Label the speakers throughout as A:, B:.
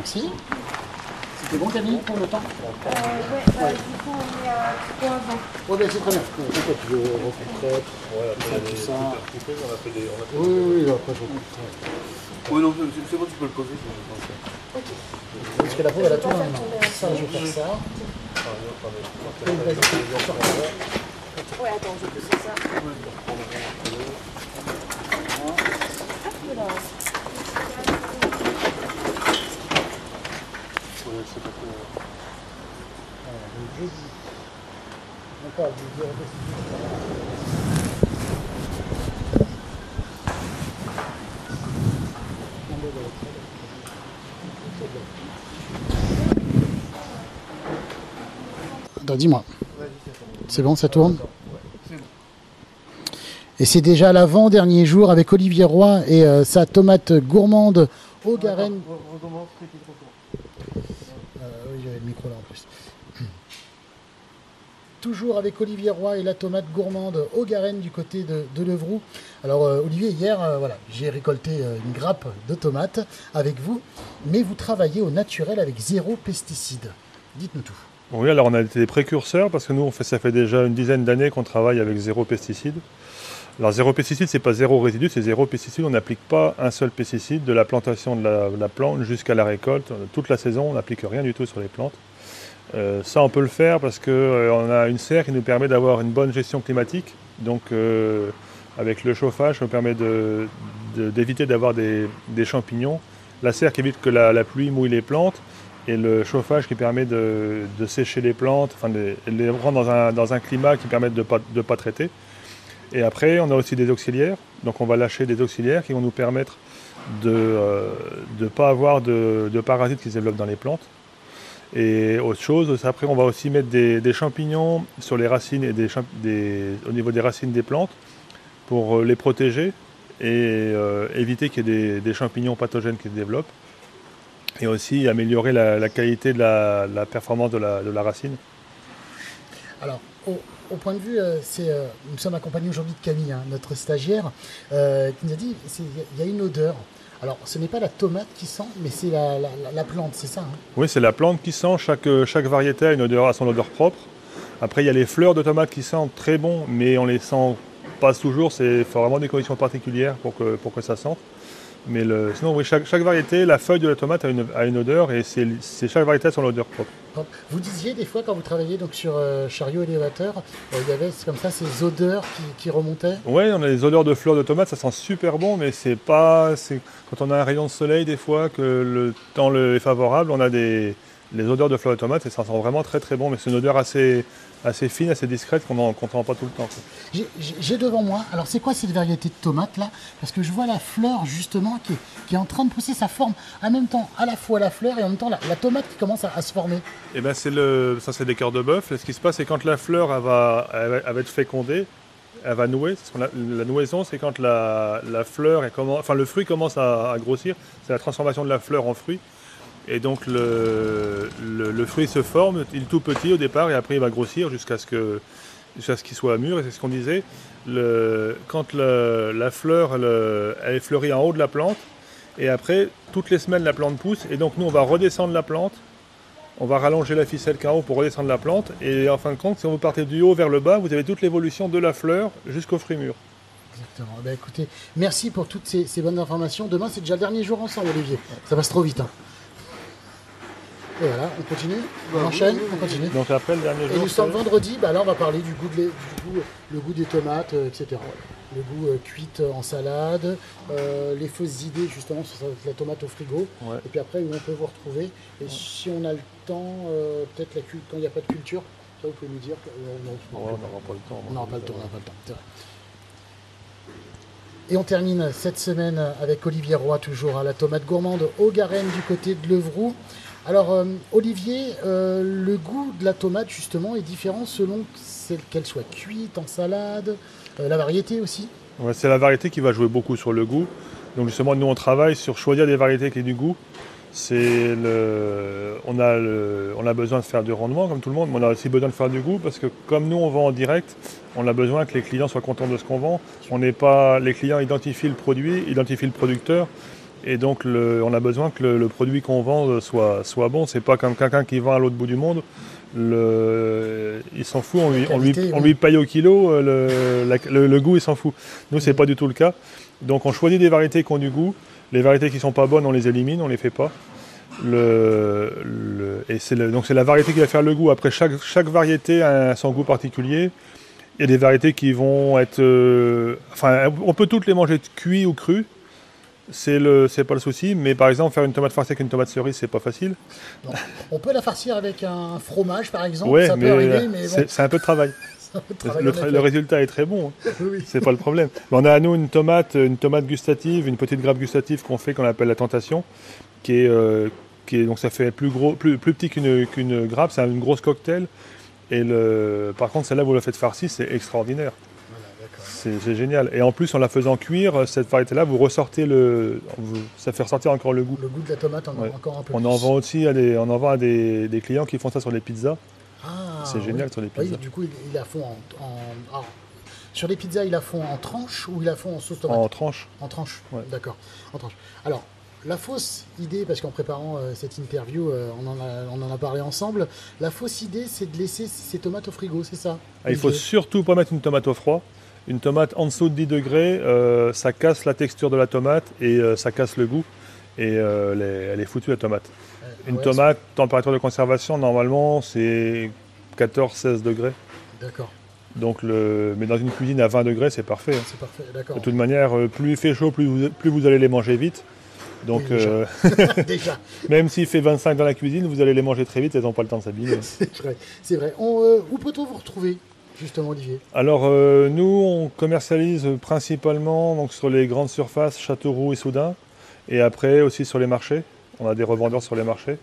A: Merci. C'était bon Camille pour le temps
B: Euh, ouais, du coup, on est à 3 ans.
A: Oui, ben, c'est très bien. Tu veux recouper tout ça
C: on a fait des. On a fait
A: Oui, oui, oui, après je recouperai.
C: Oui, non, c'est bon, tu peux le poser.
A: Parce que la peau, elle a tout mains. Ça, je vais faire ça.
B: Ouais, attends, je ça. Hop là.
A: Voilà, donc je dis. Encore, je dis redescends. Attends, dis-moi. C'est bon, ça tourne Et c'est déjà l'avant-dernier jour avec Olivier Roy et euh, sa tomate gourmande au Garenne. Euh, oui, j'avais le micro là en plus. Toujours avec Olivier Roy et la tomate gourmande au Garenne du côté de, Levroux. Alors euh, Olivier, hier, euh, j'ai récolté une grappe de tomates avec vous, mais vous travaillez au naturel avec zéro pesticide. Dites-nous tout.
C: Oui, alors on a été des précurseurs parce que nous, ça fait déjà une dizaine d'années qu'on travaille avec zéro pesticide. Alors zéro pesticide, c'est pas zéro résidu, c'est zéro pesticide. On n'applique pas un seul pesticide de la plantation de la, la plante jusqu'à la récolte. Toute la saison, on n'applique rien du tout sur les plantes. Euh, ça, on peut le faire parce qu'on a une serre qui nous permet d'avoir une bonne gestion climatique. Donc, euh, avec le chauffage, ça nous permet d'éviter d'avoir des, champignons. La serre qui évite que la, pluie mouille les plantes et le chauffage qui permet de, sécher les plantes, enfin de les rendre dans un, climat qui permet de ne pas traiter. Et après, on a aussi des auxiliaires. Donc, on va lâcher des auxiliaires qui vont nous permettre de ne pas avoir de, parasites qui se développent dans les plantes. Et autre chose, après on va aussi mettre des, champignons sur les racines et des, au niveau des racines des plantes pour euh, les protéger et euh, éviter qu'il y ait des, champignons pathogènes qui se développent. Et aussi améliorer la, qualité de la, la performance de la, de la racine.
A: Alors, au, point de vue, euh, c'est, euh, nous sommes accompagnés aujourd'hui de Camille, hein, notre stagiaire, euh, qui nous a dit c'est- il y a une odeur. Alors, ce n'est pas la tomate qui sent, mais c'est la, la- la- la plante, c'est ça hein?
C: Oui, c'est la plante qui sent. Chaque, variété a, une odeur, a son odeur propre. Après, il y a les fleurs de tomates qui sentent très bon, mais on les sent pas toujours. Il faut vraiment des conditions particulières pour que ça sente. Mais le- sinon, oui, chaque, chaque variété, la feuille de la tomate a une, a une odeur et c'est chaque variété a son odeur propre.
A: Vous disiez des fois, quand vous travailliez donc, sur euh, chariot élévateur, euh, il y avait comme ça ces odeurs qui, qui remontaient?
C: Oui, on a les odeurs de fleurs de tomates, ça sent super bon, mais c'est pas. c'est- Quand on a un rayon de soleil, des fois, que le temps le- est favorable, on a des les odeurs de fleurs de tomates et ça sent vraiment très très bon, mais c'est une odeur assez, assez fine, assez discrète qu'on n'entend pas tout le temps.
A: J'ai- devant moi, alors c'est quoi cette variété de tomates là? Parce que je vois la fleur justement qui est, qui est en train de pousser sa forme en même temps à la fois la fleur et en même temps la, la tomate qui commence à, à se former.
C: Et ben c'est le, ça c'est des cœurs de bœuf. Ce qui se passe, c'est quand la fleur elle va, elle va- elle va être fécondée, elle va nouer. C'est ce qu'on a- La, nouaison, c'est quand la, la fleur, enfin le fruit commence à, à grossir. C'est la transformation de la fleur en fruit. Et donc le, fruit se forme, il est tout petit au départ et après il va grossir jusqu'à ce que jusqu'à ce qu'il soit mûr. Et c'est ce qu'on disait. Quand la fleur, elle est fleurie en haut de la plante, et après toutes les semaines la plante pousse. Et donc nous on va redescendre la plante on va rallonger la ficelle qu'en haut pour redescendre la plante. Et en fin de compte, si vous partez du haut vers le bas, vous avez toute l'évolution de la fleur jusqu'au fruit mûr.
A: Exactement. Eh ben, écoutez, merci pour toutes ces, ces bonnes informations. Demain c'est déjà le dernier jour ensemble Olivier. Ça passe trop vite. hein. Et voilà, on continue, on enchaîne, on continue.
C: Donc après, le dernier
A: Et
C: jour,
A: nous sommes vendredi, bah là on va parler du goût, de les- du goût, le goût des tomates, euh, etc. Le goût euh, cuite en salade, euh, les fausses idées justement sur la tomate au frigo.
C: Ouais.
A: Et puis après où on peut vous retrouver. Et si on a le temps, euh, peut-être la cul- quand il n'y a pas de culture, ça vous pouvez nous dire. que- euh, non,
C: Ouais, on n'aura pas le temps.
A: on n'aura pas le temps, on n'aura pas le temps. c'est vrai. Et on termine cette semaine avec Olivier Roy, toujours à la tomate gourmande au Garenne du côté de Levroux. Alors, euh, Olivier, euh, le goût de la tomate, justement, est différent selon qu'elle soit cuite, en salade, euh, la variété aussi.
C: C'est la variété qui va jouer beaucoup sur le goût. Donc justement, nous on travaille sur choisir des variétés qui aient du goût. On a on a besoin de faire du rendement comme tout le monde, mais on a aussi besoin de faire du goût parce que comme nous on vend en direct, on a besoin que les clients soient contents de ce qu'on vend. On n'est pas, les clients identifient le produit, identifient le producteur Et donc le- on a besoin que le, le produit qu'on vend soit, soit bon. C'est pas comme quelqu'un qui vend à l'autre bout du monde. Le, il s'en fout, on lui, on, lui,
A: Qualité,
C: on
A: oui.
C: lui paye au kilo, euh, le, la- le- le goût il s'en fout. Nous c'est pas du tout le cas. Donc on choisit des variétés qui ont du goût. Les variétés qui sont pas bonnes, on les élimine, on les fait pas. Et c'est donc c'est la variété qui va faire le goût. Après chaque, chaque variété a son goût particulier. Il y a des variétés qui vont être, euh, enfin on peut toutes les manger cuit ou crues. C'est le, c'est pas le souci. Mais par exemple faire une tomate farcie avec une tomate cerise, c'est pas facile.
A: On peut la farcir avec un fromage, par exemple.
C: Ouais,
A: ça peut
C: mais,
A: arriver, mais bon,
C: c'est, un peu de travail. Le, tra- résultat est très bon. hein.
A: Oui, oui.
C: C'est pas le problème. Mais on a à nous une tomate, une tomate gustative, une petite grappe gustative qu'on fait, qu'on appelle la tentation, qui est, euh, qui est donc ça fait plus gros, plus, plus petit qu'une qu'une grappe, c'est une grosse cocktail. Et le, par contre, celle-là, vous la faites farcie, c'est extraordinaire. C'est génial. Et en plus, en la faisant cuire, cette variété-là, vous ressortez le, vous- ça fait ressortir encore le goût.
A: Le goût de la tomate en-
C: Ouais.
A: encore un peu
C: On
A: plus.
C: en vend aussi à des, on en vend à des, des clients qui font ça sur les pizzas.
A: Ah,
C: c'est
A: oui.
C: génial sur les
A: Oui,
C: pizzas.
A: du coup, il, il la font en, sur les pizzas, il la font en tranches ou il la font en sauce tomate?
C: En tranches.
A: En tranches.
C: Ouais.
A: D'accord. En tranches. Alors, la fausse idée, parce qu'en préparant euh, cette interview, euh, on, en a, on en a parlé ensemble, la fausse idée, c'est de laisser ces tomates au frigo, c'est ça
C: Ah, il faut surtout pas mettre une tomate au froid. Une tomate en dessous de 10 degrés, euh, ça casse la texture de la tomate et euh, ça casse le goût. Et euh, elle, est, elle est foutue la tomate. Une
A: ouais,
C: tomate, température de conservation, normalement, c'est 14-16 degrés.
A: D'accord.
C: Donc le, mais dans une cuisine à 20 degrés, c'est parfait. hein.
A: C'est parfait. D'accord.
C: De toute manière, plus il fait chaud, plus vous, plus vous allez les manger vite. Donc
A: déjà.
C: euh,
A: Déjà,
C: même s'il fait 25 dans la cuisine, vous allez les manger très vite, elles n'ont pas le temps de s'habiller.
A: c'est vrai. C'est vrai. On, euh, où peut-on vous retrouver, justement, Olivier
C: Alors euh, nous, on commercialise principalement donc, sur les grandes surfaces, Châteauroux et Soudain, et après aussi sur les marchés. On a des revendeurs sur les marchés.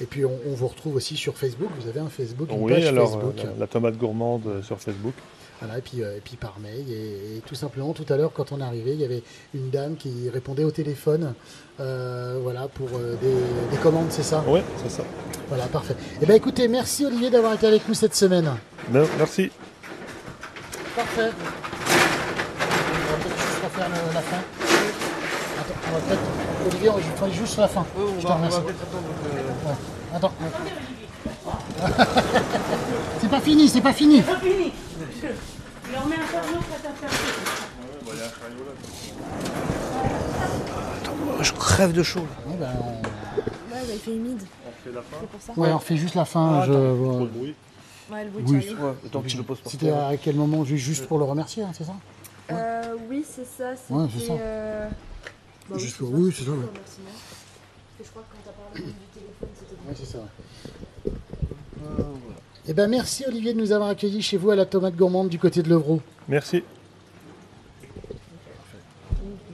A: Et puis, on, on vous retrouve aussi sur Facebook. Vous avez un Facebook, une
C: oui,
A: page
C: alors
A: Facebook.
C: euh, la, la tomate gourmande euh, sur Facebook.
A: Voilà, et puis, euh, et puis par mail. Et, et tout simplement, tout à l'heure, quand on est arrivé, il y avait une dame qui répondait au téléphone euh, voilà, pour euh, des, des commandes, c'est ça?
C: Oui, c'est ça.
A: Voilà, parfait. Eh bien, écoutez, merci Olivier d'avoir été avec nous cette semaine.
C: Ben, merci.
A: Parfait. On va peut-être juste refaire le- la fin. Attends, on va peut-être. Olivier, on va faire juste la fin. Je te remercie. Ouais. Attends. c'est pas fini, c'est pas fini.
B: Pas fini. Je un
D: crève de chaud. là.
A: Ouais, on...
E: Ouais, bah, il fait humide. C'est pour ça.
A: ouais, on fait juste la fin. je... Ouais,
E: le bruit
A: Oui.
D: Ouais, que
A: C'était à quel moment Juste juste pour le remercier, hein, c'est ça
E: Euh, oui, c'est ça.
A: Ouais, c'est ça.
E: euh, bah
A: Juste
E: oui,
A: pour- oui, c'est ça,
E: le
A: ouais.
E: remerciement. Parce que je crois que quand t'as parlé du téléphone, c'était
A: Oui, c'est ça. Eh ben, merci Olivier de nous avoir accueillis chez vous à la tomate gourmande du côté de Levroux.
C: Merci.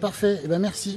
A: Parfait, eh ben, merci.